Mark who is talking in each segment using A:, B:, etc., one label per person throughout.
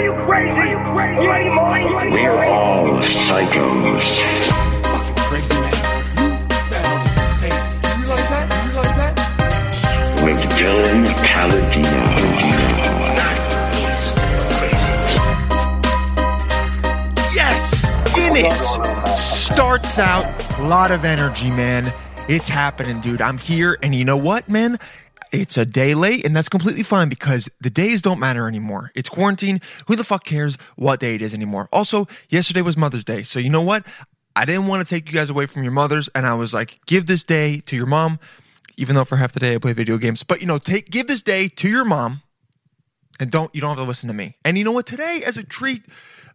A: Are you crazy? Are you crazy? You ain't money.
B: We're all psychos.
C: Fucking crazy man. You bet on it. Hey, you realize that? You realize that?
B: With Dylan Paladino.
D: Yes, in it. Starts out a lot of energy, man. It's happening, dude. I'm here, and you know what, man? It's a day late, and that's completely fine because the days don't matter anymore. It's quarantine. Who the fuck cares what day it is anymore? Also, yesterday was Mother's Day, so you know what? I didn't want to take you guys away from your mothers, and I was like, give this day to your mom, even though for half the day I play video games. But you know, take give this day to your mom, and don't you don't have to listen to me. And you know what? Today, as a treat,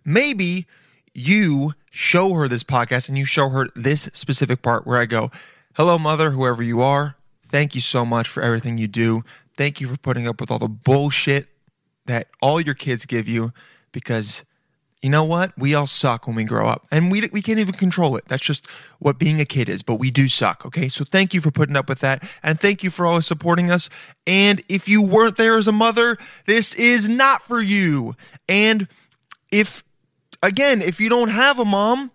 D: maybe you show her this podcast and you show her this specific part where I go, "Hello, mother, whoever you are. Thank you so much for everything you do. Thank you for putting up with all the bullshit that all your kids give you because." You know what? We all suck when we grow up, and we we can't even control it. That's just what being a kid is. But we do suck. Okay, so thank you for putting up with that, and thank you for always supporting us. And if you weren't there as a mother, this is not for you. And if again, if you don't have a mom,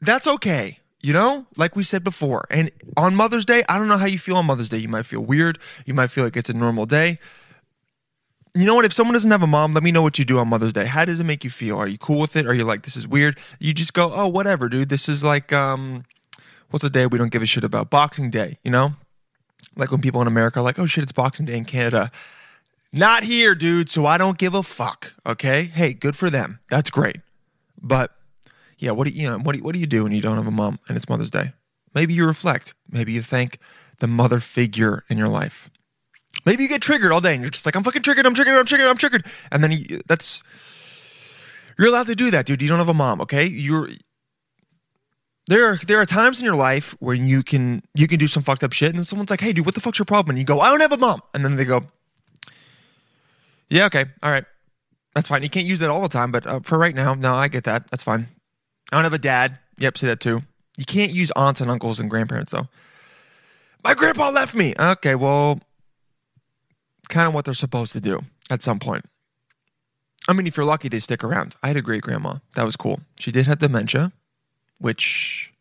D: that's okay. You know, like we said before. And on Mother's Day, I don't know how you feel on Mother's Day. You might feel weird. You might feel like it's a normal day. You know what? If someone doesn't have a mom, let me know what you do on Mother's Day. How does it make you feel? Are you cool with it? Are you like, this is weird? You just go, oh, whatever, dude. This is like, um, what's a day we don't give a shit about? Boxing Day, you know? Like when people in America are like, oh shit, it's Boxing Day in Canada. Not here, dude. So I don't give a fuck. Okay. Hey, good for them. That's great. But yeah, what do you, you know, what do what do you do when you don't have a mom and it's Mother's Day? Maybe you reflect. Maybe you thank the mother figure in your life. Maybe you get triggered all day and you're just like, I'm fucking triggered, I'm triggered, I'm triggered, I'm triggered. And then you, that's, you're allowed to do that, dude. You don't have a mom, okay? You're, there are there are times in your life where you can you can do some fucked up shit, and then someone's like, "Hey, dude, what the fuck's your problem?" And you go, "I don't have a mom," and then they go, "Yeah, okay, all right, that's fine." You can't use that all the time, but uh, for right now, no, I get that. That's fine. I don't have a dad. Yep, say that too. You can't use aunts and uncles and grandparents though. My grandpa left me. Okay, well, kind of what they're supposed to do at some point. I mean, if you're lucky, they stick around. I had a great grandma. That was cool. She did have dementia, which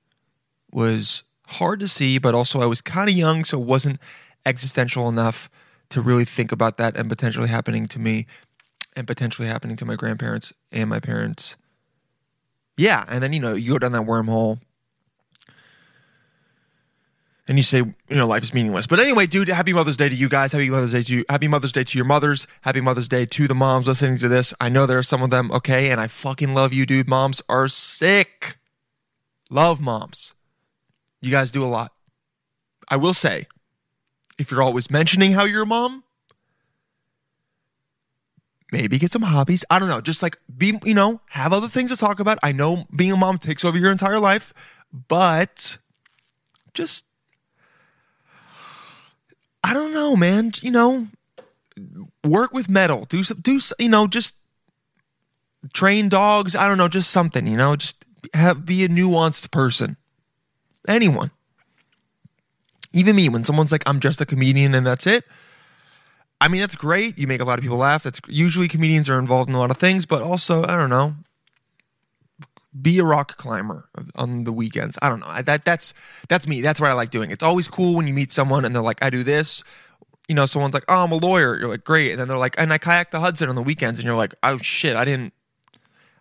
D: was hard to see, but also I was kind of young, so it wasn't existential enough to really think about that and potentially happening to me and potentially happening to my grandparents and my parents. Yeah, and then you know, you go down that wormhole and you say, you know, life is meaningless. But anyway, dude, happy Mother's Day to you guys. Happy Mother's Day to you. Happy Mother's Day to your mothers. Happy Mother's Day to the moms listening to this. I know there are some of them, okay, and I fucking love you, dude. Moms are sick. Love moms. You guys do a lot. I will say, if you're always mentioning how you're a mom, maybe get some hobbies. I don't know. Just like be, you know, have other things to talk about. I know being a mom takes over your entire life, but just I don't know, man. You know, work with metal. Do some, do you know, just train dogs. I don't know, just something. You know, just have be a nuanced person. Anyone, even me. When someone's like, "I'm just a comedian and that's it." I mean, that's great. You make a lot of people laugh. That's usually comedians are involved in a lot of things, but also I don't know. Be a rock climber on the weekends. I don't know. That that's that's me. That's what I like doing. It's always cool when you meet someone and they're like, "I do this." You know, someone's like, "Oh, I'm a lawyer." You're like, "Great," and then they're like, "And I kayak the Hudson on the weekends," and you're like, "Oh shit, I didn't."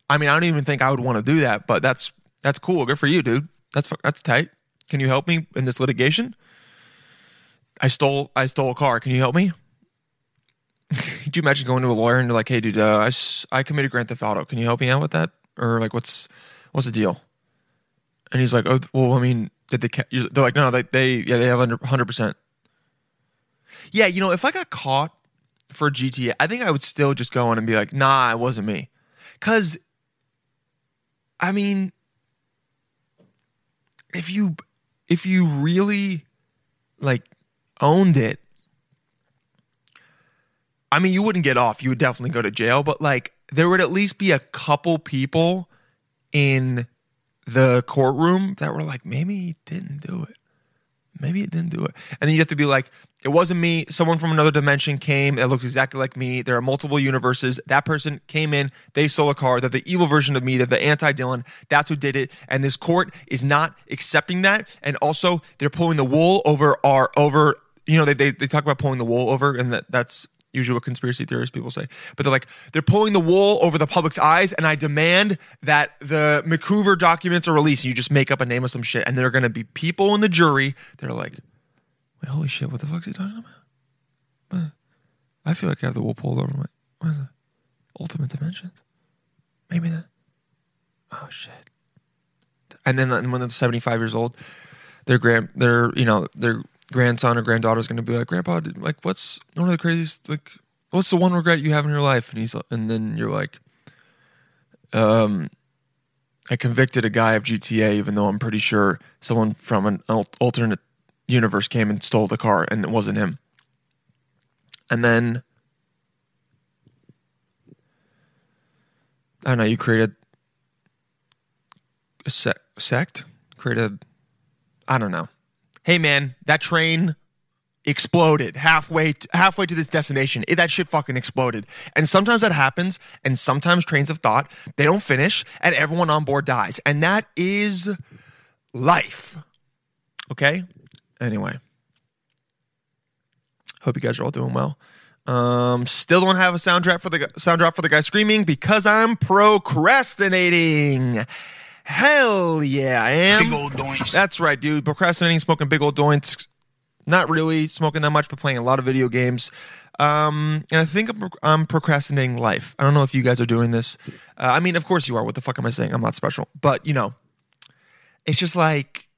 D: I mean, I don't even think I would want to do that, but that's that's cool. Good for you, dude. That's that's tight. Can you help me in this litigation? I stole I stole a car. Can you help me? Could you imagine going to a lawyer and you're like, "Hey, dude, uh, I, I committed grand theft auto. Can you help me out with that?" Or like, "What's what's the deal?" And he's like, "Oh, well, I mean, did they?" Ca-? They're like, "No, they, they yeah, they have under hundred percent." Yeah, you know, if I got caught for GTA, I think I would still just go in and be like, "Nah, it wasn't me," because, I mean, if you if you really like owned it I mean, you wouldn't get off. You would definitely go to jail, but like there would at least be a couple people in the courtroom that were like, maybe he didn't do it. maybe it didn't do it. And then you have to be like, it wasn't me. Someone from another dimension came that looks exactly like me. There are multiple universes. That person came in, they stole a car. They're the evil version of me. They're the anti Dylan. That's who did it. And this court is not accepting that. And also, they're pulling the wool over our, over, you know, they, they, they talk about pulling the wool over, and that, that's usually what conspiracy theorists people say. But they're like, they're pulling the wool over the public's eyes, and I demand that the McHoover documents are released. You just make up a name of some shit, and there are going to be people in the jury that are like, wait, holy shit, what the fuck fuck's he talking about? I feel like I have the wool pulled over my what is it? ultimate dimensions. Maybe that. Oh shit. And then when they're 75 years old, their grand, their you know their grandson or granddaughter is going to be like, Grandpa, did, like what's one of the craziest like what's the one regret you have in your life? And he's and then you're like, um, I convicted a guy of GTA, even though I'm pretty sure someone from an alternate universe came and stole the car, and it wasn't him. And then I don't know. You created a se- sect, created. I don't know. Hey man, that train exploded halfway t- halfway to this destination. It, that shit fucking exploded. And sometimes that happens, and sometimes trains of thought they don't finish, and everyone on board dies, and that is life. Okay. Anyway, hope you guys are all doing well. Um, still don't have a soundtrack for the sound for the guy screaming because I'm procrastinating. Hell yeah, I am.
A: Big old doinks.
D: That's right, dude. Procrastinating, smoking big old joints. Not really smoking that much, but playing a lot of video games. Um, and I think I'm, I'm procrastinating life. I don't know if you guys are doing this. Uh, I mean, of course you are. What the fuck am I saying? I'm not special. But, you know, it's just like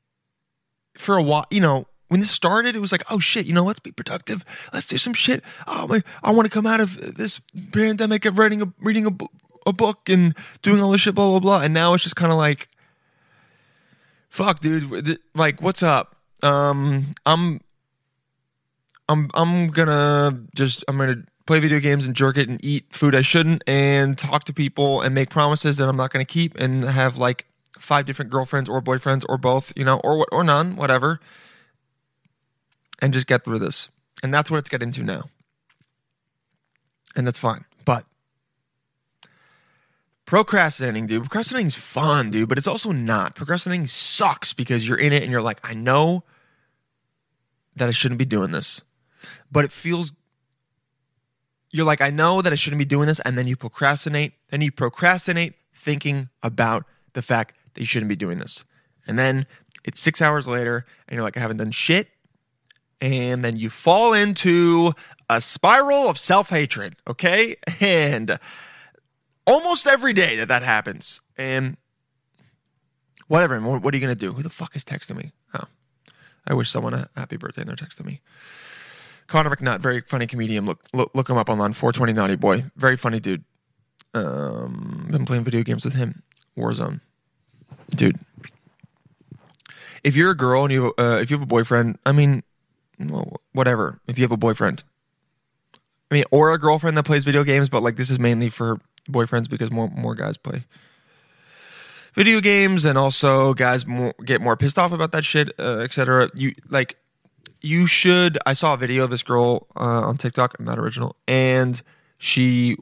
D: for a while, you know, when this started, it was like, oh shit, you know, let's be productive. Let's do some shit. Oh my, I want to come out of this pandemic of writing a reading a, a book and doing all this shit, blah blah blah. And now it's just kind of like, fuck, dude. Like, what's up? Um, I'm, I'm, I'm gonna just, I'm gonna play video games and jerk it and eat food I shouldn't and talk to people and make promises that I'm not gonna keep and have like five different girlfriends or boyfriends or both, you know, or what or none, whatever, and just get through this. And that's what it's getting to now. And that's fine. Procrastinating, dude, procrastinating's fun, dude, but it's also not. Procrastinating sucks because you're in it and you're like, I know that I shouldn't be doing this. But it feels you're like, I know that I shouldn't be doing this, and then you procrastinate, then you procrastinate thinking about the fact that you shouldn't be doing this. And then it's six hours later, and you're like, I haven't done shit. And then you fall into a spiral of self hatred, okay? And almost every day that that happens. And whatever, what are you going to do? Who the fuck is texting me? Oh, I wish someone a happy birthday and they're texting me. Connor McNutt, very funny comedian. Look, look, look him up online. 420 Naughty Boy, very funny dude. Um, been playing video games with him. Warzone, dude. If you're a girl and you uh, if you have a boyfriend, I mean, well, whatever. If you have a boyfriend, I mean, or a girlfriend that plays video games, but like this is mainly for boyfriends because more more guys play video games, and also guys more, get more pissed off about that shit, uh, etc. You like you should. I saw a video of this girl uh, on TikTok, I'm not original, and she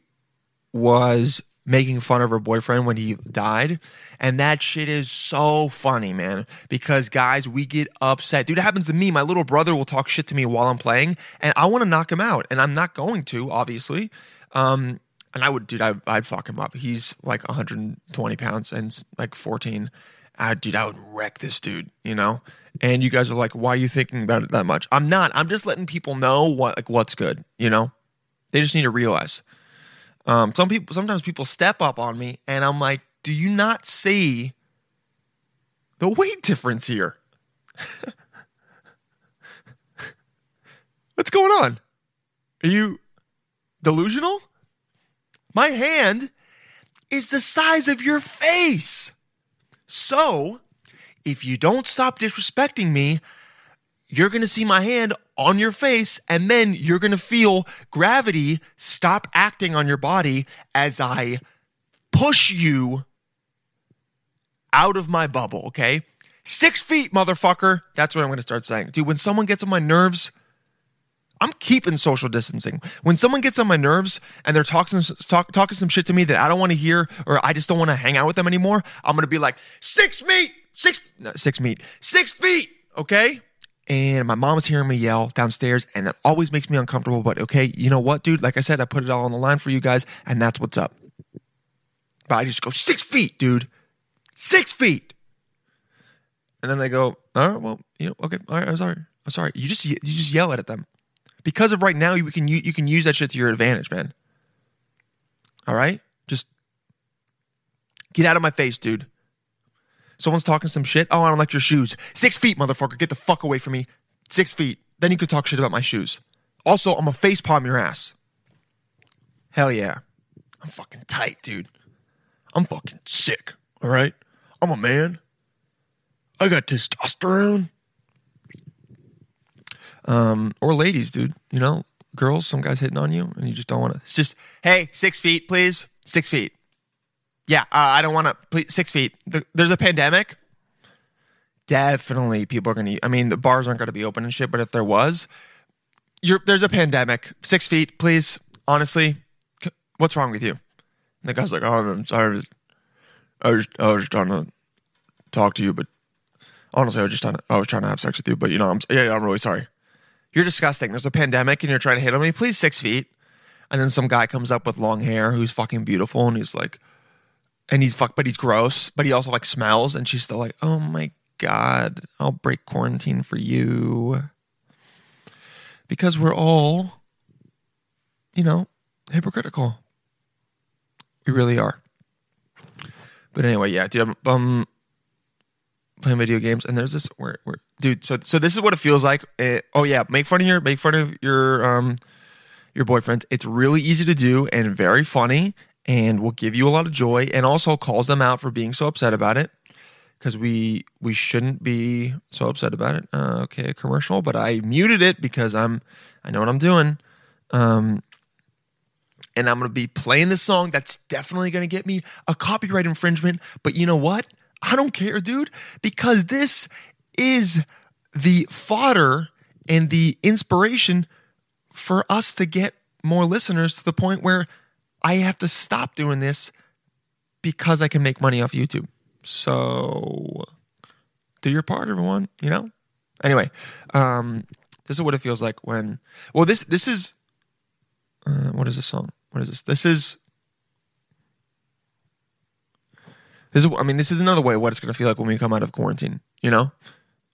D: was making fun of her boyfriend when he died. And that shit is so funny, man. Because guys, we get upset. Dude, it happens to me. My little brother will talk shit to me while I'm playing, and I want to knock him out. And I'm not going to, obviously. Um, and I would, dude, I, I'd fuck him up. He's like 120 pounds and like 14. I, dude, I would wreck this dude, you know? And you guys are like, why are you thinking about it that much? I'm not. I'm just letting people know what like what's good, you know? They just need to realize. Um, some people sometimes people step up on me and I'm like, do you not see the weight difference here? What's going on? Are you delusional? My hand is the size of your face. So, if you don't stop disrespecting me, you're going to see my hand on your face and then you're going to feel gravity stop acting on your body as I push you out of my bubble, okay? Six feet, motherfucker. That's what I'm going to start saying. Dude, when someone gets on my nerves, I'm keeping social distancing. When someone gets on my nerves and they're talking talk, talking some shit to me that I don't want to hear or I just don't want to hang out with them anymore, I'm to be like, six feet, six, no, six feet, six feet, okay? And my mom was hearing me yell downstairs, and that always makes me uncomfortable. But okay, you know what, dude? Like I said, I put it all on the line for you guys, and that's what's up. But I just go six feet, dude, six feet. And then they go, all right, well, you know, okay, all right, I'm sorry, I'm sorry. You just you just yell at them because of right now. You can you, can use that shit to your advantage, man. All right, just get out of my face, dude. Someone's talking some shit. Oh, I don't like your shoes. Six feet, motherfucker. Get the fuck away from me. Six feet. Then you could talk shit about my shoes. Also, I'm a face palm your ass. Hell yeah. I'm fucking tight, dude. I'm fucking sick. All right. I'm a man. I got testosterone. Um, or ladies, dude. You know, girls, some guys hitting on you, and you just don't want to. It's just, hey, six feet, please. Six feet. Yeah, uh, I don't want to. Six feet. The, there's a pandemic. Definitely, people are to. I mean, the bars aren't to be open and shit. But if there was, you're, there's a pandemic. Six feet, please. Honestly, what's wrong with you? And the guy's like, "Oh, I'm sorry. I was, I was trying to talk to you, but honestly, I was just trying to, I was trying to have sex with you. But you know, I'm yeah, I'm really sorry. You're disgusting. There's a pandemic, and you're trying to hit on me. Please, six feet. And then some guy comes up with long hair who's fucking beautiful, and he's like, and he's fuck, but he's gross, but he also like smells, and she's still like, oh my god, I'll break quarantine for you because we're all, you know, hypocritical. We really are. But anyway, yeah, dude, I'm um, playing video games, and there's this where, where, dude. So, so this is what it feels like. Eh, oh yeah, make fun of your, make fun of your, um, your boyfriend. It's really easy to do and very funny, and will give you a lot of joy, and also calls them out for being so upset about it. Because we we shouldn't be so upset about it. Uh, okay, commercial, but I muted it because I'm I know what I'm doing. Um, and I'm to be playing this song that's definitely to get me a copyright infringement. But you know what? I don't care, dude, because this is the fodder and the inspiration for us to get more listeners to the point where I have to stop doing this because I can make money off YouTube. So do your part, everyone, you know? Anyway, um, this is what it feels like when well this this is uh, what is this song? What is this? This is this is I mean this is another way what it's gonna feel like when we come out of quarantine. You know,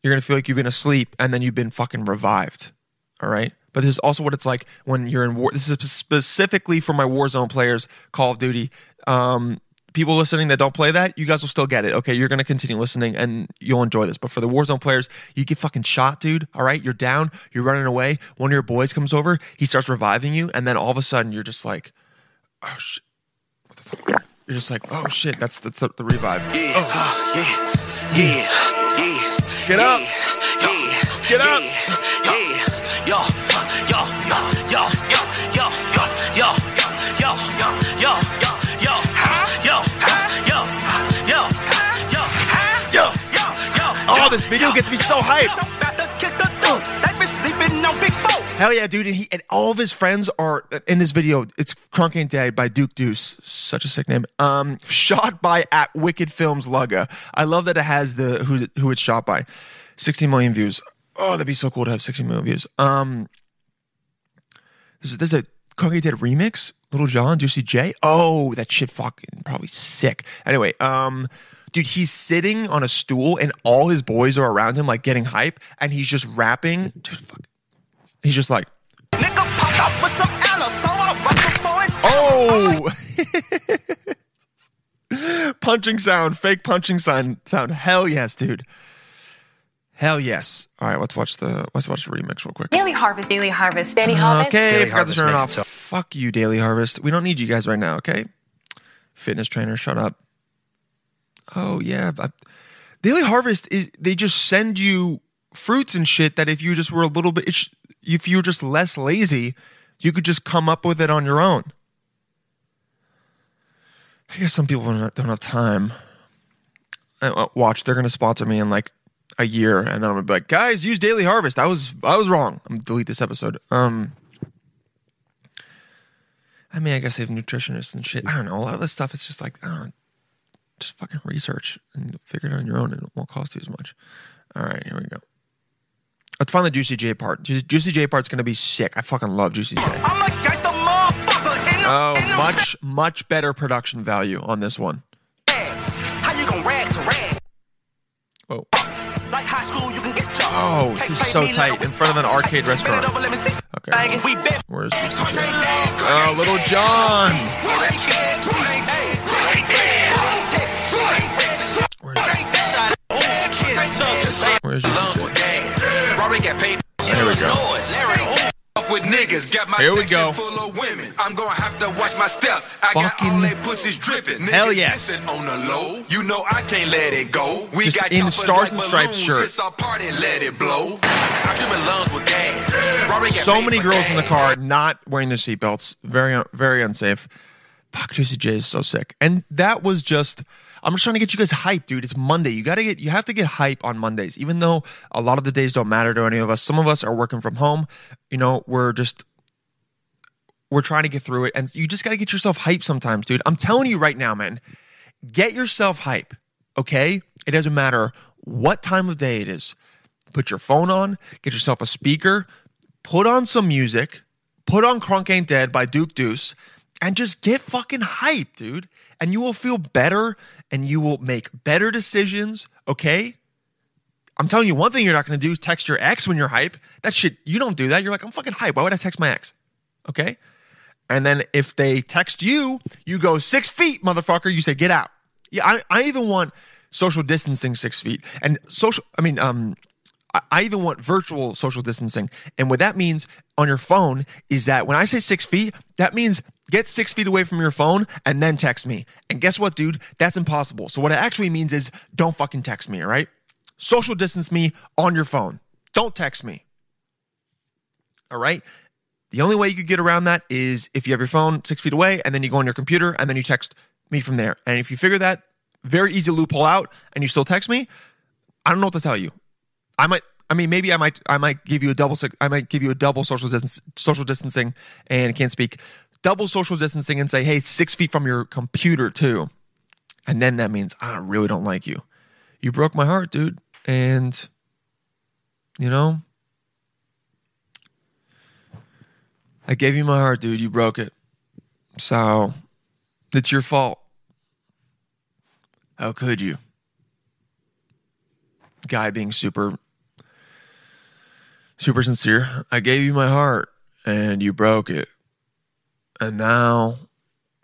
D: you're gonna feel like you've been asleep and then you've been fucking revived. All right, but this is also what it's like when you're in war. This is specifically for my Warzone players, Call of Duty. Um, people listening that don't play that, you guys will still get it. Okay, you're gonna continue listening and you'll enjoy this. But for the Warzone players, you get fucking shot, dude. All right, you're down, you're running away. One of your boys comes over, he starts reviving you, and then all of a sudden you're just like, oh shit, what the fuck? You're just like, oh shit, that's that's the, the revive.
E: Yeah,
D: Oh,
E: uh, yeah, yeah, yeah.
D: Get up.
E: Yeah,
D: Get up.
E: Yeah, yeah. Yo, yo, yo, yo, yo, yo, yo, yo, yo, yo, yo, yo.
D: Oh, this video gets me so hyped. Hell yeah, dude! And he and all of his friends are in this video. It's Crunk Dead by Duke Deuce, such a sick name. Um, shot by at Wicked Films Lugga. I love that it has the who who it's shot by. 16 million views. Oh, that'd be so cool to have 16 million views. Um, there's, a Ain't Dead remix. Lil Jon, Juicy J. Oh, that shit fucking probably sick. Anyway, um, dude, he's sitting on a stool and all his boys are around him, like getting hype, and he's just rapping. Dude, fuck. He's just like,
E: Nigga pop up with some Anna, so I rock before it's
D: Oh, punching sound, fake punching sound, sound. Hell yes, dude. Hell yes. All right, let's watch the let's watch the remix real quick.
F: Daily Harvest. Daily Harvest. Daily Harvest.
D: Okay,
G: Daily
D: forgot to
G: Harvest
D: turn off.
G: so-
D: Fuck you, Daily Harvest. We don't need you guys right now. Okay, fitness trainer, shut up. Oh yeah, but Daily Harvest is they just send you fruits and shit that if you just were a little bit, it's- if you were just less lazy, you could just come up with it on your own. I guess some people don't have time. Watch, they're gonna sponsor me in like a year, and then I'm gonna be like, guys, use Daily Harvest. I was I was wrong. I'm gonna delete this episode. Um, I mean, I guess they have nutritionists and shit. I don't know. A lot of this stuff, it's just like I don't know. Just fucking research and figure it out on your own, and it won't cost you as much. All right, here we go. Let's find the Juicy J part. Ju- Juicy J part's gonna be sick. I fucking love Juicy J.
E: I'm a gangsta motherfucker in the,
D: Oh,
E: in the
D: much much better production value on this one.
E: rag. How you gonna rag to rag?
D: Whoa.
E: Like high school, you can get your
D: Oh, this is so tight in front of an arcade restaurant.
E: over, let me see.
D: Okay.
E: Banging, We been
D: Where's Juicy J? Oh, Lil Jon. Where's Juicy J? There we go.
G: With niggas, got my
D: Here we go.
G: full of women. I'm gonna have to watch my step. I got
D: Fucking
G: all they pussies dripping. Niggas
D: hell yes.
G: on the low. You know I can't let it go. We
D: Just
G: got
D: in
G: choppers
D: Stars
G: like
D: and Stripes shirt.
G: It's our party, let it blow. I'm dripping lungs with gas.
D: So many girls in the car not wearing their seatbelts. Very, very unsafe. Fuck, Juicy J is so sick. And that was just. I'm just trying to get you guys hyped, dude. It's Monday. You gotta get. You have to get hype on Mondays, even though a lot of the days don't matter to any of us. Some of us are working from home. You know, we're just we're trying to get through it, and you just got to get yourself hype sometimes, dude. I'm telling you right now, man. Get yourself hype, okay? It doesn't matter what time of day it is. Put your phone on, get yourself a speaker, put on some music, put on Crunk Ain't Dead by Duke Deuce, and just get fucking hype, dude. And you will feel better and you will make better decisions, okay? I'm telling you, one thing you're not gonna do is text your ex when you're hype. That shit, you don't do that. You're like, I'm fucking hype. Why would I text my ex? Okay? And then if they text you, you go six feet, motherfucker. You say, get out. Yeah, I, I even want social distancing six feet. And social, I mean, um, I- I even want virtual social distancing. And what that means on your phone is that when I say six feet, that means get six feet away from your phone and then text me. And guess what, dude? That's impossible. So what it actually means is don't fucking text me, all right? Social distance me on your phone. Don't text me. All right? The only way you could get around that is if you have your phone six feet away and then you go on your computer and then you text me from there. And if you figure that very easy loophole out and you still text me, I don't know what to tell you. I might. I mean, maybe I might. I might give you a double. I might give you a double social distance, social distancing, and can't speak. Double social distancing and say, hey, six feet from your computer too, and then that means I really don't like you. You broke my heart, dude, and you know, I gave you my heart, dude. You broke it, so it's your fault. How could you? Guy being super super sincere. I gave you my heart and you broke it. And now,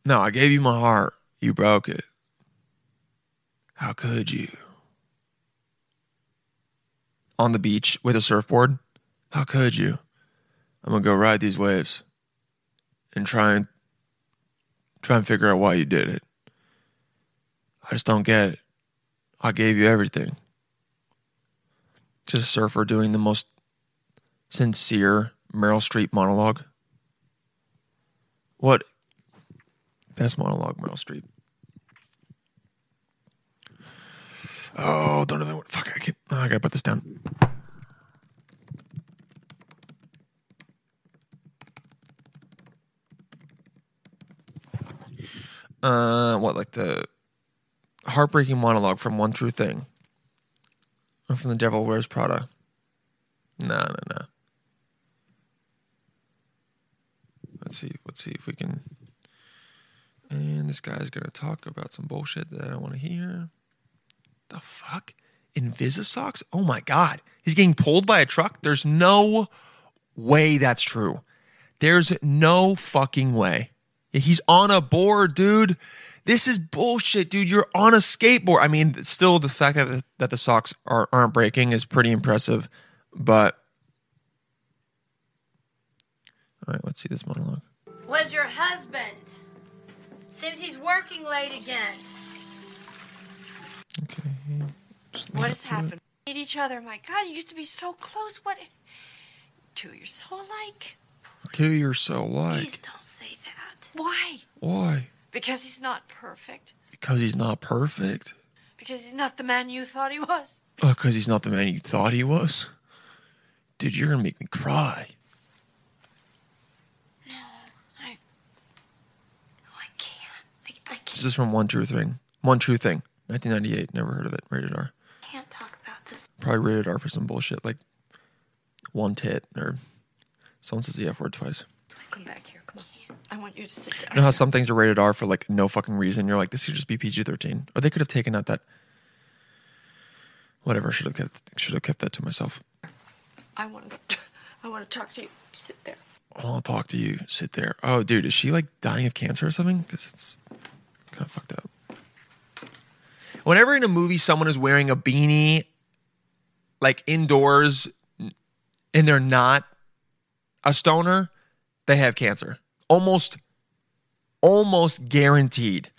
D: no, I gave you my heart. You broke it. How could you? On the beach with a surfboard? How could you? I'm to go ride these waves and try and try and figure out why you did it. I just don't get it. I gave you everything. Just a surfer doing the most sincere Meryl Streep monologue. What best monologue, Meryl Streep? Oh, don't even fuck. I can't. oh, I gotta put this down. Uh, what like the heartbreaking monologue from One True Thing, or from The Devil Wears Prada? No, no, no. Let's see. Let's see if we can. And this guy's gonna talk about some bullshit that I don't want to hear. The fuck? Invisisocks? Oh my god. He's getting pulled by a truck? There's no way that's true. There's no fucking way. He's on a board, dude. This is bullshit, dude. You're on a skateboard. I mean, still the fact that the, that the socks are, aren't breaking is pretty impressive, but all right, let's see this monologue.
H: Was your husband? Seems he's working late again.
D: Okay.
I: What has
D: to it.
I: happened? Hate each other. My God, you used to be so close. What? Two, you're so alike.
D: Two you're so like.
I: Please don't say that. Why?
D: Why?
I: Because he's not perfect.
D: Because he's not perfect.
I: Because he's not the man you thought he was.
D: Oh, because he's not the man you thought he was? Dude, you're going to make me cry.
I: I. Oh, I can't. I, I can't,
D: This is from One True Thing. One True Thing, 1998. Never heard of it. Rated R.
I: can't talk about this.
D: Probably rated R for some bullshit like one tit or someone says the F word twice.
I: Come back here. Come on. I want you to sit down.
D: You know how some things are rated R for like no fucking reason? You're like, this should just be PG 13. Or they could have taken out that. Whatever. Should have kept, should have kept that to myself.
I: I want to. I want to talk to you. Sit there.
D: I want to talk to you. Sit there. Oh, dude, is she like dying of cancer or something? Because it's kind of fucked up. Whenever in a movie someone is wearing a beanie, like indoors, and they're not a stoner, they have cancer. Almost, almost guaranteed.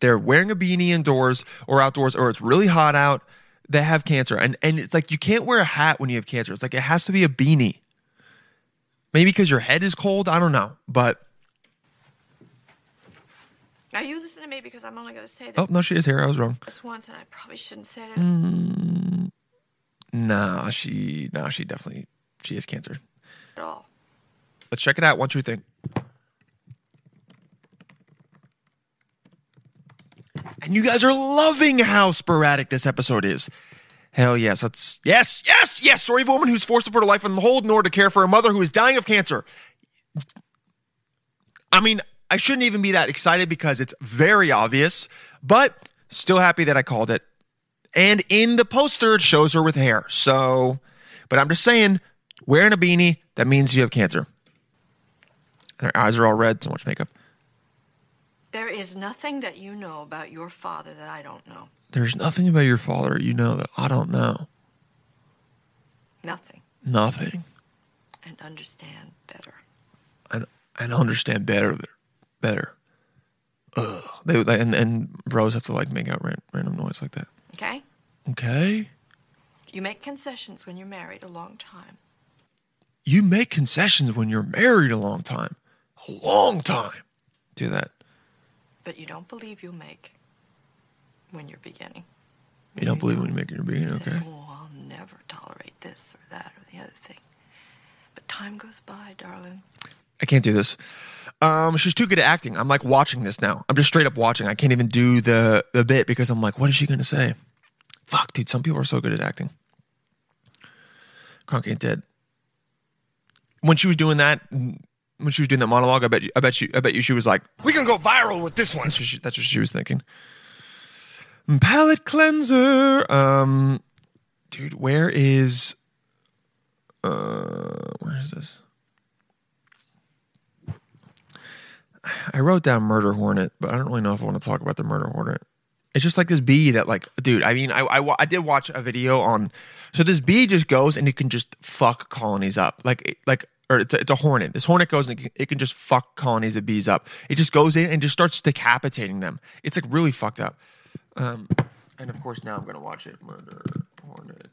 D: They're wearing a beanie indoors or outdoors, or it's really hot out. They have cancer, and and it's like you can't wear a hat when you have cancer. It's like it has to be a beanie. Maybe because your head is cold. I don't know. But
I: Now you listen to me because I'm only going to say this,
D: oh no, she is here. I was wrong.
I: this once, and I probably shouldn't say it
D: Mm. Nah, she nah, she definitely she has cancer.
I: at all.
D: Let's check it out. One true thing. And you guys are loving how sporadic this episode is. Hell yes, let's yes, yes, yes. Story of a woman who's forced to put her life on hold in order to care for her mother who is dying of cancer. I mean, I shouldn't even be that excited because it's very obvious, but still happy that I called it. And in the poster, it shows her with hair. So, but I'm just saying, wearing a beanie, that means you have cancer. And her eyes are all red, so much makeup.
I: There is nothing that you know about your father that I don't know.
D: There's nothing about your father you know that I don't know.
I: Nothing.
D: Nothing.
I: And understand better.
D: And and understand better better. Ugh. They, they and and bros have to like make out ran, random noise like that.
I: Okay?
D: Okay.
I: You make concessions when you're married a long time.
D: You make concessions when you're married a long time. A long time. Do that.
I: But you don't believe you'll make when you're beginning.
D: You don't believe when you make your
I: Say,
D: okay?
I: oh, I'll never tolerate this or that or the other thing. But time goes by, darling.
D: I can't do this. Um, she's too good at acting. I'm like watching this now. I'm just straight up watching. I can't even do the the bit because I'm like, what is she gonna say? Fuck, dude. Some people are so good at acting. Crunk ain't dead. When she was doing that, when she was doing that monologue, I bet you, I bet you, I bet you, she was like,
G: We gonna go viral with this one.
D: that's what she, that's what she was thinking. Palate cleanser. Um, dude, where is? Uh, where is this? I wrote down murder hornet, but I don't really know if I want to talk about the murder hornet. It's just like this bee that, like, dude. I mean, I, I I did watch a video on. So this bee just goes and it can just fuck colonies up, like like or it's a, it's a hornet. This hornet goes and it can, it can just fuck colonies of bees up. It just goes in and just starts decapitating them. It's like really fucked up. Um, and of course now I'm gonna watch it. Murder hornet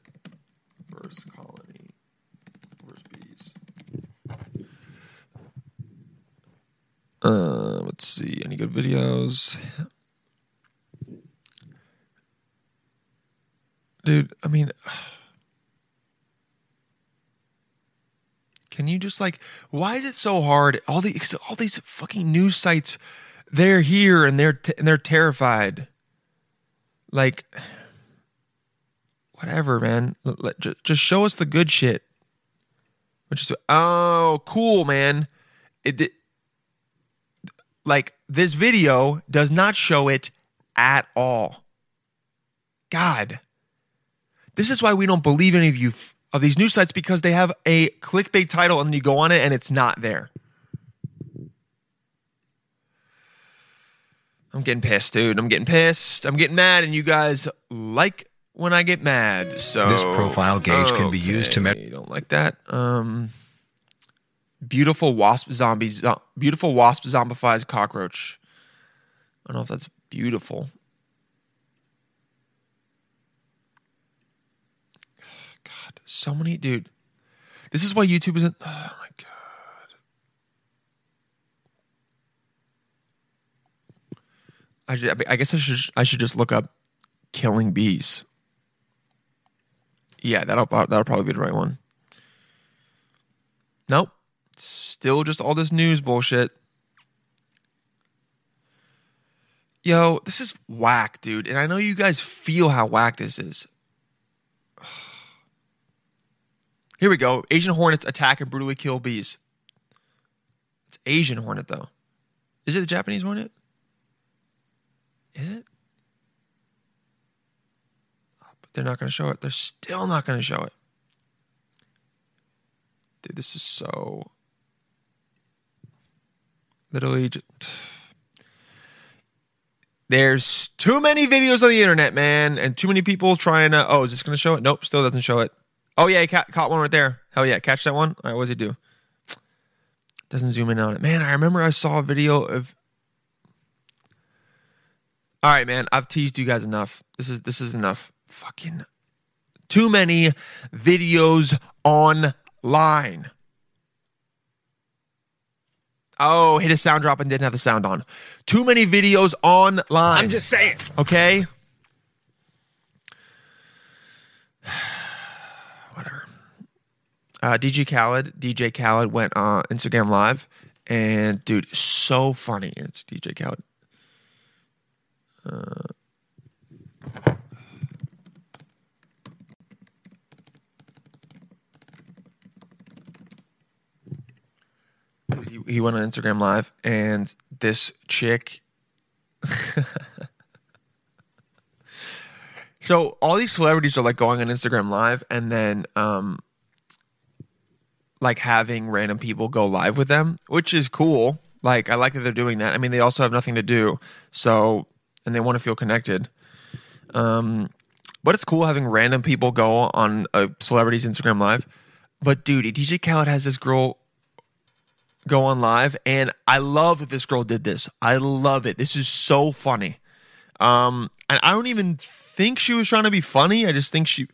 D: versus colony versus bees. Uh, let's see. Any good videos? Dude, I mean, can you just like, why is it so hard? All the all these fucking news sites, they're here and they're and they're terrified. Like, whatever, man. Let, let- ju- just show us the good shit. Which is, oh, cool, man. It, it like this video does not show it at all. God. This is why we don't believe any of you f- of these news sites because they have a clickbait title and then you go on it and it's not there. I'm getting pissed, dude. I'm getting pissed. I'm getting mad, and you guys like when I get mad. So
J: This profile gauge can be used to
D: measure. You don't like that? Um, beautiful wasp zombie. Zo- beautiful wasp zombifies cockroach. I don't know if that's beautiful. God, so many, dude. This is why YouTube isn't. Oh my god. I, should, I guess I should I should just look up killing bees. Yeah, that'll that'll probably be the right one. Still just all this news bullshit. Yo, this is whack, dude. And I know you guys feel how whack this is. Here we go. Asian hornets attack and brutally kill bees. It's Asian hornet, though. Is it the Japanese hornet? Is it? Ah, but they're not going to show it. They're still not going to show it. Dude, this is so. Literally just. There's too many videos on the internet, man, and too many people trying to. Oh, is this going to show it? Nope, still doesn't show it. Oh, yeah, he ca- caught one right there. Hell yeah, catch that one. All right, what does he do? Doesn't zoom in on it. Man, I remember I saw a video of. All right, man, I've teased you guys enough. This is this is enough. Fucking too many videos online. Oh, hit a sound drop and didn't have the sound on. Too many videos online.
A: I'm just saying.
D: Okay. Whatever. Uh, DJ Khaled, DJ Khaled went on Instagram Live, and dude, so funny. It's DJ Khaled. Uh, he, he went on Instagram Live, and this chick. so all these celebrities are like going on Instagram Live, and then um, like having random people go live with them, which is cool. Like I like that they're doing that. I mean, they also have nothing to do, so and they want to feel connected. Um, but it's cool having random people go on a celebrity's Instagram live. But dude, DJ Khaled has this girl go on live, and I love that this girl did this. I love it. This is so funny. Um, and I don't even think she was trying to be funny. I just think she,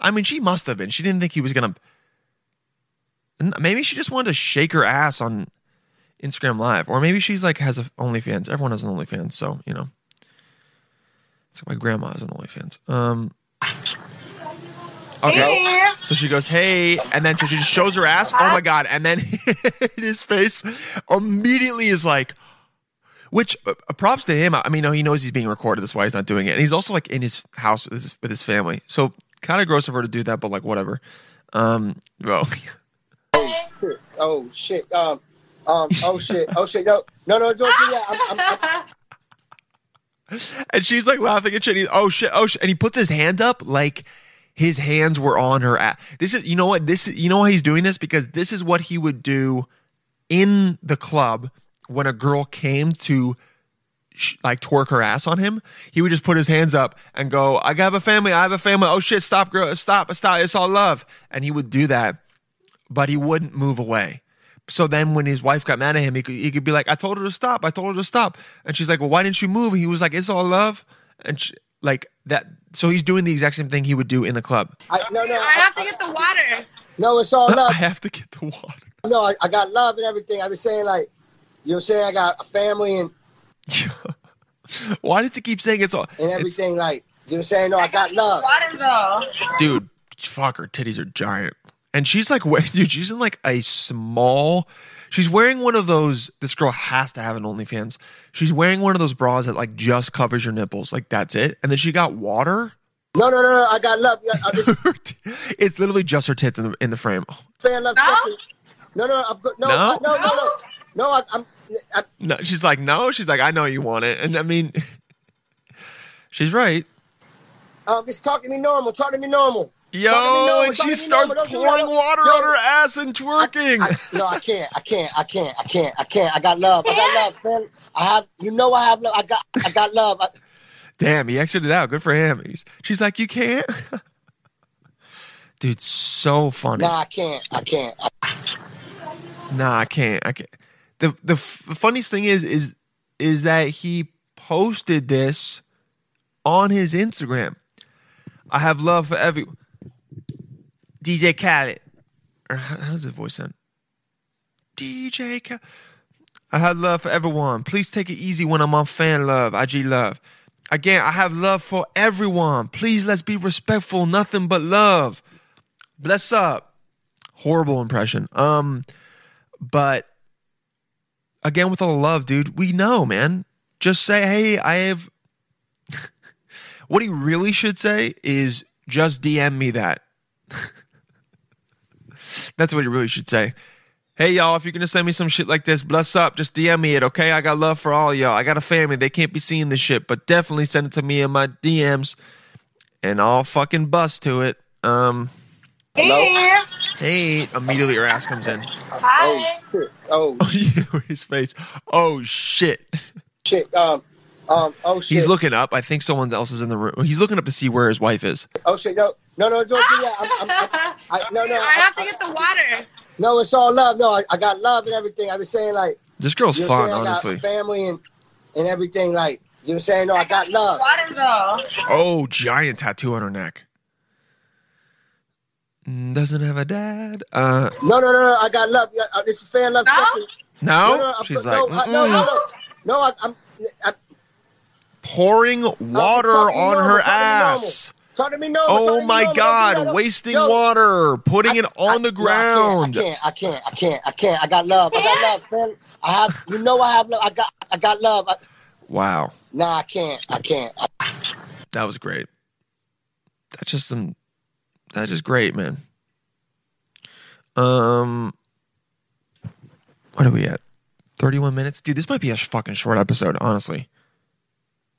D: I mean, she must have been. She didn't think he was gonna. Maybe she just wanted to shake her ass on Instagram Live, or maybe she's like has a OnlyFans. Everyone has an OnlyFans, so you know. So my grandma has an OnlyFans. Um. Okay. So she goes, "Hey," and then so she just shows her ass. Oh my god! And then his face immediately is like, which uh, props to him. I mean, no, he knows he's being recorded. That's why he's not doing it. And he's also like in his house with his, with his family. So kind of gross of her to do that, but like whatever. Um, well,
K: Oh shit! Oh shit! Um, um, oh shit! Oh shit! No, no, no! Don't do that. I'm, I'm, I'm,
D: and she's like laughing at shit. He's, oh shit! Oh shit! And he puts his hand up like his hands were on her ass. This is, you know what? This is, you know why he's doing this because this is what he would do in the club when a girl came to sh- like twerk her ass on him. He would just put his hands up and go, "I have a family. I have a family. Oh shit! Stop, girl! Stop! Stop! It's all love." And he would do that, but he wouldn't move away. So then, when his wife got mad at him, he could, he could be like, "I told her to stop. I told her to stop," and she's like, "Well, why didn't you move?" He was like, "It's all love," and she, like that. So he's doing the exact same thing he would do in the club.
K: I, no, no,
H: I have to get the water.
K: no, it's all love.
D: I have to get the water.
K: No, I, I got love and everything. I was saying like, you know, what I'm saying I got a family and
D: Why does he keep saying it's all?
K: and
D: It's,
K: everything. Like, you know, what I'm saying no, I got love.
H: Water though.
D: dude, fuck her titties are giant, and she's like, wait, dude, she's in like a small. She's wearing one of those. This girl has to have an OnlyFans. She's wearing one of those bras that like just covers your nipples, like that's it. And then she got water.
K: No, no, no, no. I got love. Yeah, I just
D: it's literally just her tits in the in the frame.
K: fan love.
H: No?
K: no, no, I'm good. No,
D: No?
K: I- no, no, no, no. I, I'm. I,
D: No, she's like, no. She's like, I know you want it, and I mean, she's right.
K: um, just talk to me normal. Talk to me normal.
D: Yo,
K: Talk to me normal,
D: and she starts
K: normal.
D: Pouring water
K: Yo,
D: on her ass and twerking.
K: I, no, I can't. I can't. I can't. I can't. I can't. I got love. I got love, man. I have. You know, I have love. I got. I got love. I,
D: Damn, he exited out. Good for him. He's, she's like, you can't. Dude, so funny.
K: nah, I can't. I can't.
D: Nah, I can't. I can't. The the, f- the funniest thing is is is that he posted this on his Instagram. I have love for every DJ Khaled. Or how, how does his voice sound? DJ Khaled. I have love for everyone. Please take it easy when I'm on fan love, IG love. Again, I have love for everyone. Please let's be respectful. Nothing but love. Bless up. Horrible impression. Um, but again, with all the love, dude, we know, man. Just say, hey, I have. what he really should say is just DM me that. That's what he really should say. Hey y'all, if you're gonna send me some shit like this, bless up. Just DM me it, okay? I got love for all y'all. I got a family. They can't be seeing this shit, but definitely send it to me in my DMs, and I'll fucking bust to it. Um,
K: Hello?
D: hey, immediately your ass comes in.
K: Oh shit. Oh
D: His face. Oh shit.
K: shit. Um. Um. Oh shit.
D: He's looking up. I think someone else is in the room. He's looking up to see where his wife is.
K: Oh shit. No. No. No. Don't do that. I'm, I'm, I, I, no. No.
I: I have to get the water.
K: No. It's all love. No. I, I got love and everything. I was saying like.
D: This girl's
K: you know
D: fun,
K: I'm? I
D: honestly.
K: got family and and everything. Like you know what I'm saying. No. I got love.
I: Water though.
D: Oh, giant tattoo on her neck. Mm, Doesn't have a dad. Uh,
K: No. No. No. No. I got love. Yeah, uh, This is fan love.
I: No?
K: session.
D: no.
K: no, I'm-
D: She's
K: no,
D: like
K: I- no, no,
D: "Mm-mm."
K: no, no. I, I'm. I,
D: pouring water on
K: normal,
D: her
K: talking
D: ass.
K: To me normal.
D: Oh my
K: normal.
D: God!
K: that. Don't-
D: Wasting
K: Yo,
D: water, putting it
K: I-
D: on the
K: no,
D: ground.
K: I can't, I can't, I can't, I can't. I got love. I got love, man. I have, you know, I have love. I got, I got love. I,
D: Wow,
K: nah, I can't, I can't. I,
D: that was great. That's just some. That's just great, man. Um, what are we at? Thirty-one minutes, dude. This might be a fucking short episode, honestly.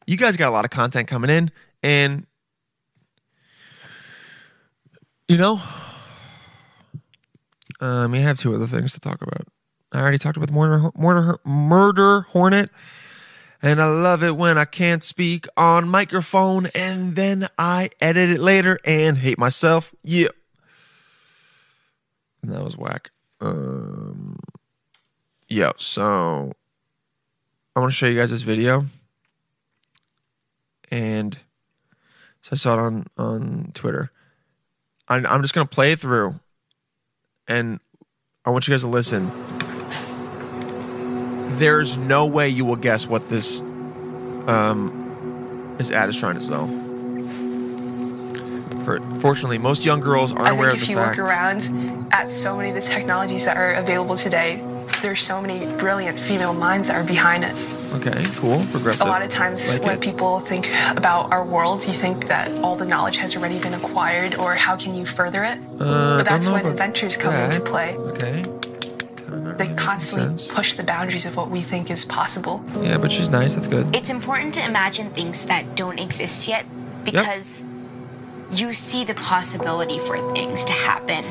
D: You guys got a lot of content coming in, and you know, um, we have two other things to talk about. I already talked about murder, murder, murder hornet, and I love it when I can't speak on microphone and then I edit it later and hate myself. Yeah, and that was whack. Um, yeah, so I want to show you guys this video, and so I saw it on on Twitter. I'm, I'm just gonna play it through, and I want you guys to listen. There's no way you will guess what this um this ad is trying to sell. For fortunately, most young girls aren't
L: I
D: aware
L: think
D: of
L: if you
D: fact.
L: look around at so many of the technologies that are available today, there's so many brilliant female minds that are behind it.
D: Okay, cool, progressive.
L: A lot of times
D: Like
L: when
D: it.
L: people think about our worlds, you think that all the knowledge has already been acquired or how can you further it?
D: Uh,
L: but that's when
D: about
L: inventors come
D: that.
L: into play.
D: Okay.
L: They constantly push the boundaries of what we think is possible.
D: Yeah, but she's nice. That's good.
M: It's important to imagine things that don't exist yet because you see the possibility for things to happen.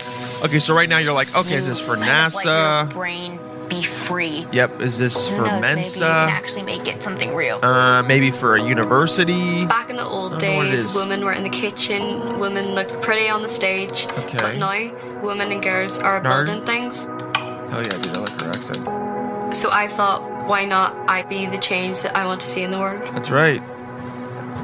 D: Okay, so right now you're like, okay, is this for
M: Kind of let your
D: NASA?
M: brain be free.
D: Yep. Is this
M: Who
D: for
M: knows? Maybe you can actually make it something real.
D: Uh, maybe for a university.
N: Back in the old
D: I don't know what it
N: days, women were in the kitchen, women looked pretty on the stage.
D: Okay.
N: But now, women and girls are
D: Nerd.
N: building things.
D: Hell yeah, dude, I like her accent.
N: So I thought, why not I be the change that I want to see in the world?
D: That's right.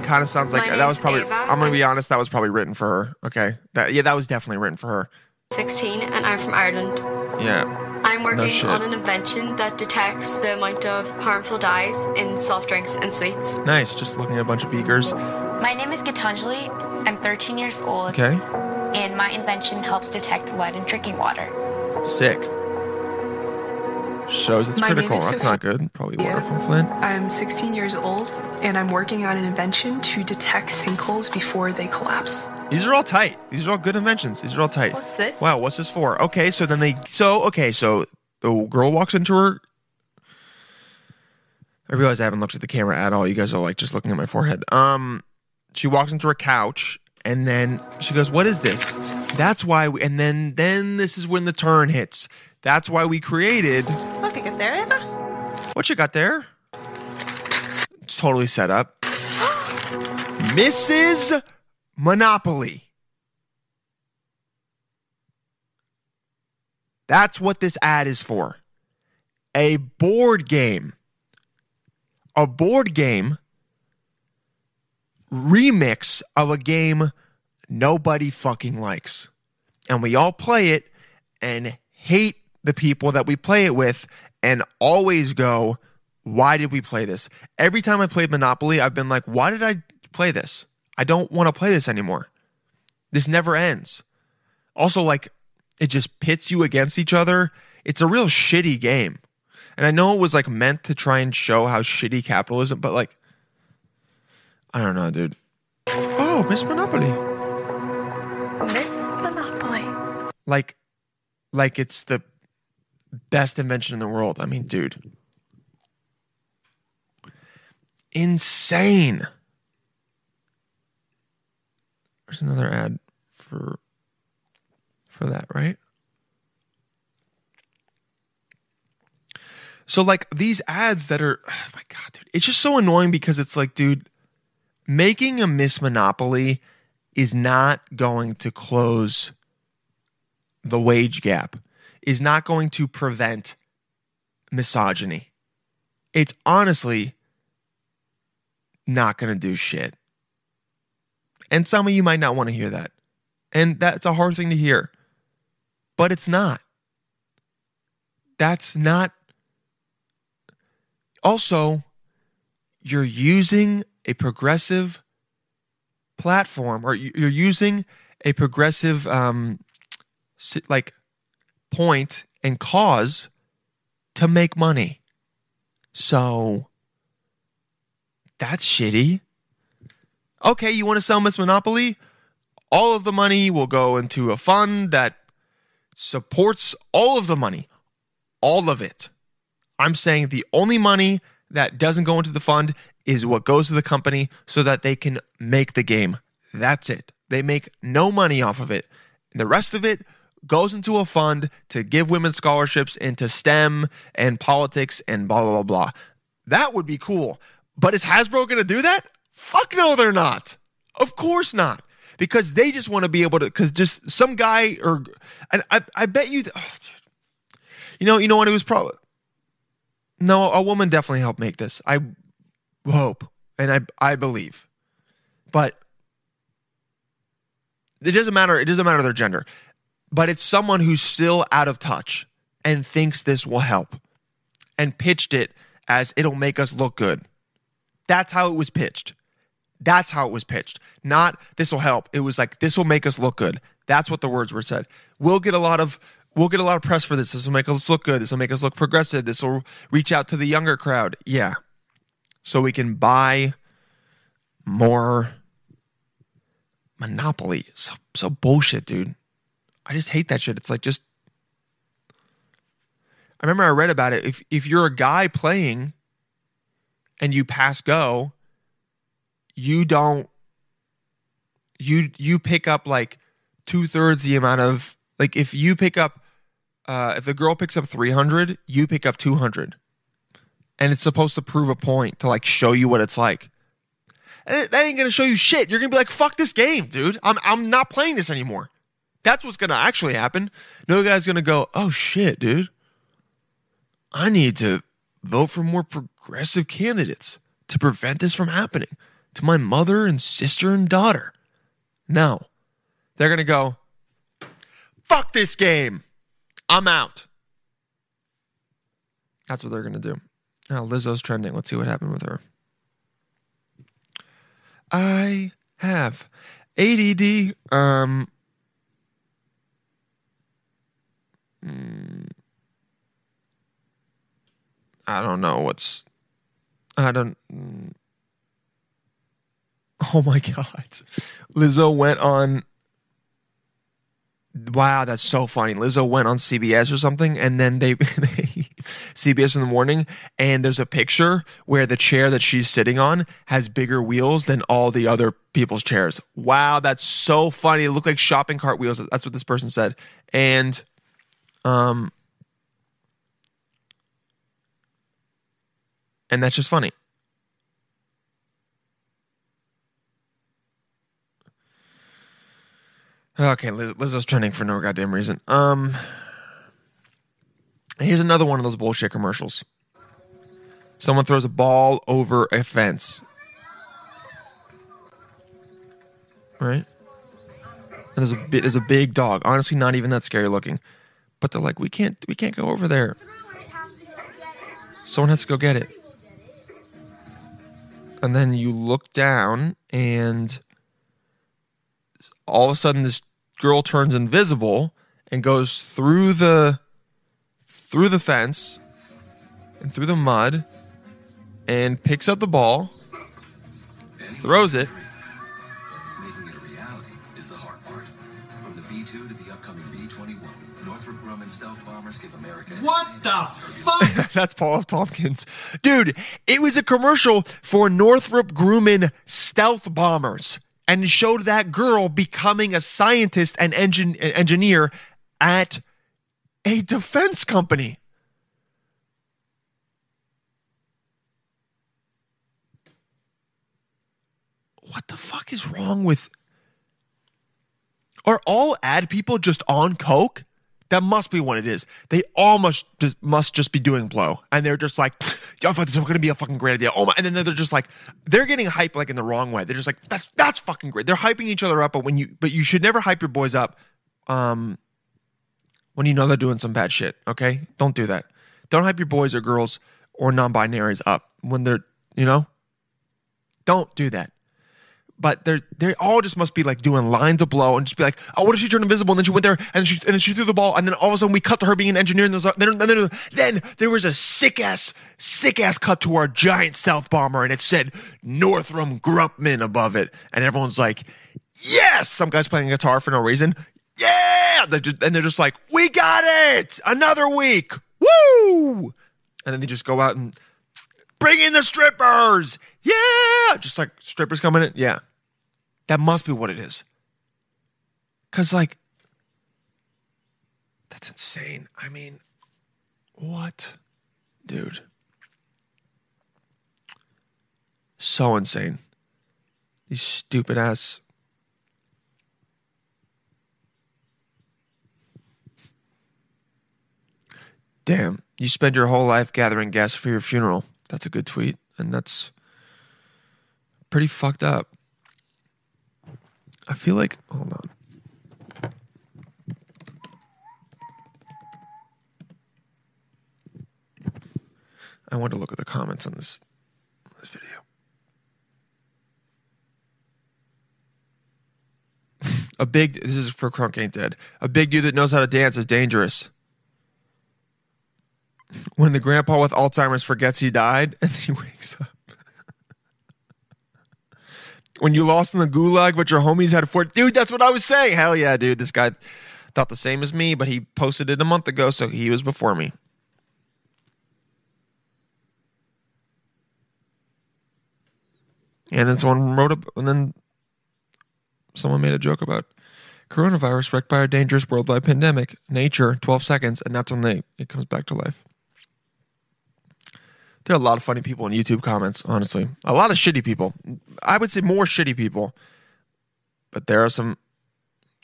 D: Kind of sounds like
N: My
D: that was probably.
N: Ava.
D: I'm gonna be honest. That was probably written for her. Okay. That yeah, that was definitely written for her.
N: 16 and I'm from Ireland.
D: Yeah.
N: I'm working
D: shit.
N: on an invention that detects the amount of harmful dyes in soft drinks and sweets.
D: Nice. Just looking at a bunch of beakers.
M: My name is Gitanjali. I'm 13 years old.
D: Okay.
M: And my invention helps detect lead in drinking water.
D: Sick. Shows it's
L: My
D: critical. That's
L: Sophia.
D: not good. Probably water from Flint.
L: I'm 16 years old and I'm working on an invention to detect sinkholes before they collapse.
D: These are all tight. These are all good inventions. These are all tight.
L: What's this?
D: Wow, what's this for? Okay, so then they so okay, so the girl walks into her I realize I haven't looked at the camera at all. You guys are like just looking at my forehead. Um she walks into her couch and then she goes, "What is this?" That's why we, and then then this is when the turn hits. That's why we created
I: What you got there, Eva?
D: what you got there? It's totally set up. Mrs. Monopoly. That's what this ad is for. A board game. A board game remix of a game nobody fucking likes. And we all play it and hate the people that we play it with and always go, why did we play this? Every time I played Monopoly, I've been like, why did I play this? I don't want to play this anymore. This never ends. Also, like, it just pits you against each other. It's a real shitty game. And I know it was like meant to try and show how shitty capitalism, but like, I don't know, dude. Oh, Miss Monopoly.
I: Miss Monopoly.
D: Like, like it's the best invention in the world. I mean, dude. Insane. There's another ad for for that, right? So like these ads that are oh my god, dude. It's just so annoying because it's like, dude, making a Miss Monopoly is not going to close the wage gap. Is not going to prevent misogyny. It's honestly not going to do shit. And some of you might not want to hear that. And that's a hard thing to hear. But it's not. That's not. Also, you're using a progressive platform or you- you're using a progressive um like point and cause to make money. So that's shitty. Okay, you want to sell Miss Monopoly? All of the money will go into a fund that supports all of the money. All of it. I'm saying the only money that doesn't go into the fund is what goes to the company so that they can make the game. That's it. They make no money off of it. The rest of it goes into a fund to give women scholarships into STEM and politics and blah, blah, blah, blah. That would be cool. But is Hasbro going to do that? Fuck no, they're not. Of course not. Because they just want to be able to, because just some guy or, and I, I bet you, oh, you know, you know what? It was probably, no, a woman definitely helped make this. I hope and I, I believe. But it doesn't matter. It doesn't matter their gender. But it's someone who's still out of touch and thinks this will help and pitched it as it'll make us look good. That's how it was pitched. That's how it was pitched. Not this will help. It was like this will make us look good. That's what the words were said. We'll get a lot of we'll get a lot of press for this. This will make us look good. This will make us look progressive. This will reach out to the younger crowd. Yeah. So we can buy more Monopoly. So so bullshit, dude. I just hate that shit. It's like just I remember I read about it. If if you're a guy playing and you pass go, you don't you you pick up like two thirds the amount of like if you pick up uh if the girl picks up 300 you pick up 200 and it's supposed to prove a point to like show you what it's like. And that ain't gonna show you shit. You're gonna be like fuck this game dude. I'm i'm not playing this anymore. That's what's gonna actually happen. No guy's gonna go oh shit dude. I need to vote for more progressive candidates to prevent this from happening to my mother and sister and daughter. No. They're going to go, fuck this game. I'm out. That's what they're going to do. Now, Lizzo's trending. Let's see what happened with her. I have ADD. Um, mm, I don't know what's. I don't. Oh my God. Lizzo went on. Wow, that's so funny. Lizzo went on CBS or something, and then they, they CBS in the morning, and there's a picture where the chair that she's sitting on has bigger wheels than all the other people's chairs. Wow, that's so funny. It looked like shopping cart wheels. That's what this person said. And um and that's just funny. Okay, Liz, Lizzo's trending for no goddamn reason. Um, here's another one of those bullshit commercials. Someone throws a ball over a fence, right? And there's a there's a big dog. Honestly, not even that scary looking, but they're like, we can't we can't go over there. Someone has to go get it. and then you look down and all of a sudden this girl turns invisible and goes through the through the fence and through the mud and picks up the ball throws it
O: Making it a reality is the hard part. From the B-2 to the upcoming B-21, Northrop Grumman stealth bombers give America...
P: What the fuck?
D: That's Paul F. Tompkins. Dude, it was a commercial for Northrop Grumman stealth bombers and showed that girl becoming a scientist and engin- engineer at a defense company. What the fuck is wrong with Are all ad people just on coke? That must be what it is. They all must just must just be doing blow, and they're just like, "Yo, this is going to be a fucking great idea." Oh my! And then they're just like, they're getting hyped like in the wrong way. They're just like, "That's that's fucking great." They're hyping each other up, but when you but you should never hype your boys up, um, when you know they're doing some bad shit. Okay, don't do that. Don't hype your boys or girls or non-binaries up when they're you know. Don't do that but they're they all just must be like doing lines of blow and just be like, oh, what if she turned invisible and then she went there and she and then she threw the ball and then all of a sudden we cut to her being an engineer and then then, then, there was a sick ass sick ass cut to our giant stealth bomber and it said Northrop Grumpman above it. And everyone's like, yes, some guys playing guitar for no reason, yeah, they're just, and they're just like, we got it, another week, woo, and then they just go out and bring in the strippers, yeah, just like strippers coming in, yeah. That must be what it is. Cause like that's insane. I mean, what? Dude. So insane. These stupid ass Damn, you spend your whole life gathering guests for your funeral. That's a good tweet. And that's pretty fucked up. I feel like hold on. I want to look at the comments on this this video. a big this is for Crunk Ain't Dead. A big dude that knows how to dance is dangerous. When the grandpa with Alzheimer's forgets he died and he wakes up when you lost in the gulag, but your homies had four. Dude, that's what I was saying. Hell yeah, dude. This guy thought the same as me, but he posted it a month ago, so he was before me. And then someone wrote up, and then someone made a joke about coronavirus wrecked by a dangerous worldwide pandemic. Nature, 12 seconds, and that's when they it comes back to life. There are a lot of funny people in YouTube comments, honestly. A lot of shitty people. I would say more shitty people. But there are some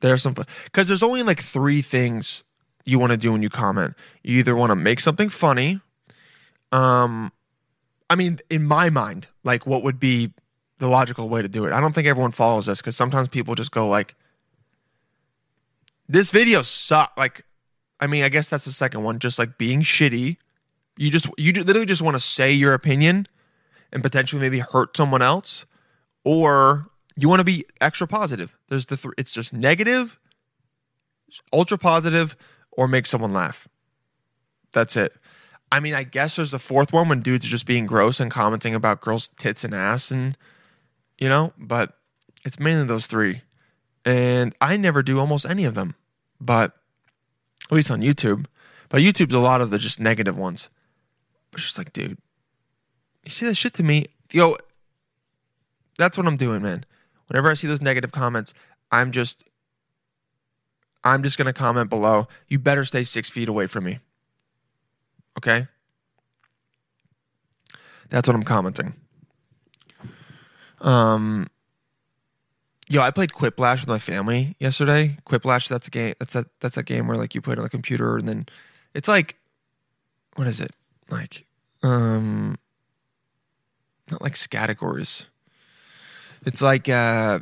D: there are some because there's only like three things you want to do when you comment. You either want to make something funny. Um I mean, in my mind, like what would be the logical way to do it? I don't think everyone follows this because sometimes people just go like this video suck like I mean, I guess that's the second one, just like being shitty you just you literally just want to say your opinion and potentially maybe hurt someone else, or you want to be extra positive. There's the th- it's just negative, ultra positive, or make someone laugh. That's it. I mean, I guess there's a fourth one when dudes are just being gross and commenting about girls' tits and ass and you know, but it's mainly those three. And I never do almost any of them, but at least on YouTube. But YouTube's a lot of the just negative ones. But just like, dude, you see that shit to me? Yo, that's what I'm doing, man. Whenever I see those negative comments, I'm just I'm just gonna comment below. You better stay six feet away from me. Okay? That's what I'm commenting. Um Yo, I played Quiplash with my family yesterday. Quiplash, that's a game. That's a that's a game where like you play it on the computer and then it's like what is it? Like um not like categories. It's like uh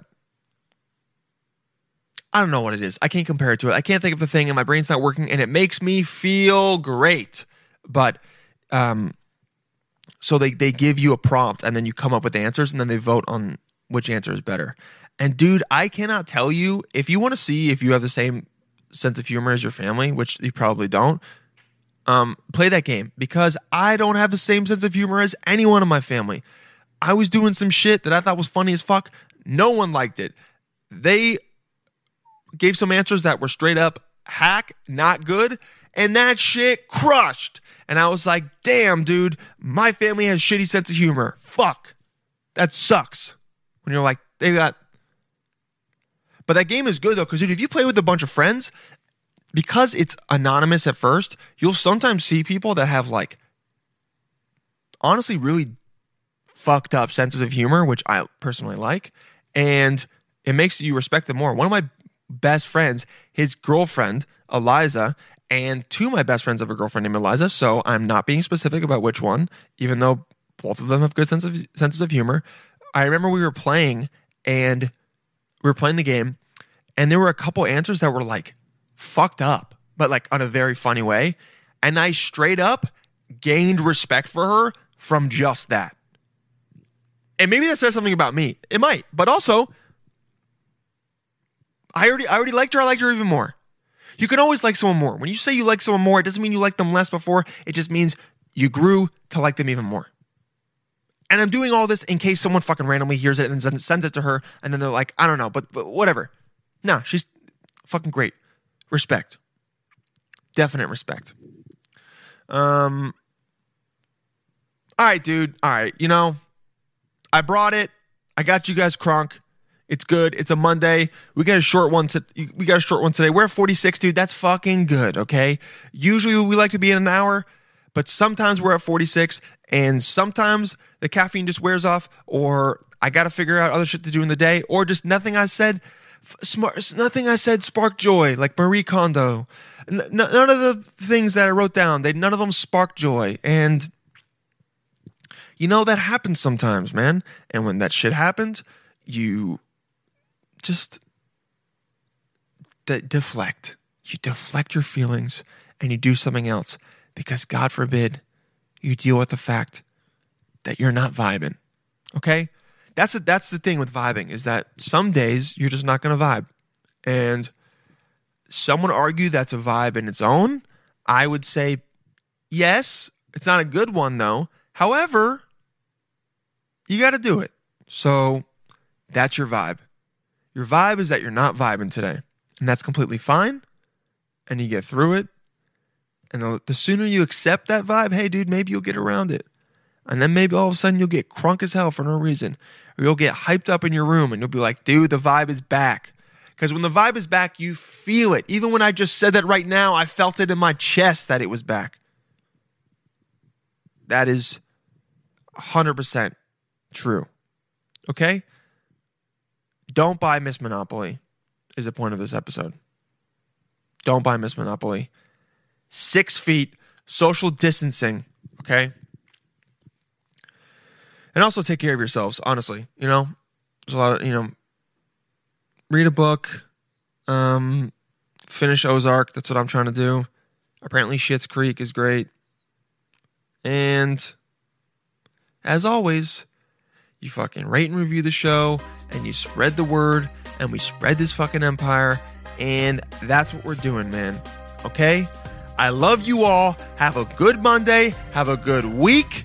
D: I don't know what it is. I can't compare it to it. I can't think of the thing and my brain's not working and it makes me feel great. But um So they they give you a prompt and then you come up with answers and then they vote on which answer is better. And dude, I cannot tell you if you want to see if you have the same sense of humor as your family, which you probably don't. Um, play that game because I don't have the same sense of humor as anyone in my family. I was doing some shit that I thought was funny as fuck. No one liked it. They gave some answers that were straight up hack, not good, and that shit crushed. And I was like, damn, dude, my family has shitty sense of humor. Fuck. That sucks. When you're like, they got. But that game is good though, because dude, if you play with a bunch of friends, because it's anonymous at first, you'll sometimes see people that have like honestly really fucked up senses of humor, which I personally like, and it makes you respect them more. One of my best friends, his girlfriend, Eliza, and two of my best friends have a girlfriend named Eliza, so I'm not being specific about which one, even though both of them have good sense of, senses of humor. I remember we were playing and we were playing the game, and there were a couple answers that were like fucked up, but like on a very funny way. And I straight up gained respect for her from just that. And maybe that says something about me. It might, but also I already I already liked her. I liked her even more. You can always like someone more. When you say you like someone more, it doesn't mean you like them less before. It just means you grew to like them even more. And I'm doing all this in case someone fucking randomly hears it and then sends it to her, and then they're like, I don't know, but, but whatever. No, she's fucking great. Respect. Definite respect. Um. All right, dude. All right. You know, I brought it. I got you guys crunk. It's good. It's a Monday. We got a short one. To, we got a short one today. We're at 46, dude. That's fucking good. Okay. Usually we like to be in an hour, but sometimes we're at 46, and sometimes the caffeine just wears off, or I got to figure out other shit to do in the day, or just nothing I said. Smart, nothing I said sparked joy, like Marie Kondo. N- none of the things that I wrote down, they none of them sparked joy, and you know that happens sometimes, man. And when that shit happens, you just de- deflect. You deflect your feelings and you do something else because God forbid you deal with the fact that you're not vibing. Okay? That's that's the thing with vibing is that some days you're just not going to vibe. And someone argue that's a vibe in its own. I would say yes, it's not a good one though. However, you got to do it. So that's your vibe. Your vibe is that you're not vibing today, and that's completely fine. And you get through it. And the sooner you accept that vibe, hey, dude, maybe you'll get around it. And then maybe all of a sudden you'll get crunk as hell for no reason. Or you'll get hyped up in your room and you'll be like, dude, the vibe is back. Because when the vibe is back, you feel it. Even when I just said that right now, I felt it in my chest that it was back. That is 100% true. Okay? Don't buy Miss Monopoly, is the point of this episode. Don't buy Miss Monopoly. Six feet, social distancing, okay? And also take care of yourselves, honestly. You know, there's a lot of, you know, read a book, um, finish Ozark. That's what I'm trying to do. Apparently, Schitt's Creek is great. And as always, you fucking rate and review the show and you spread the word and we spread this fucking empire. And that's what we're doing, man. Okay? I love you all. Have a good Monday. Have a good week.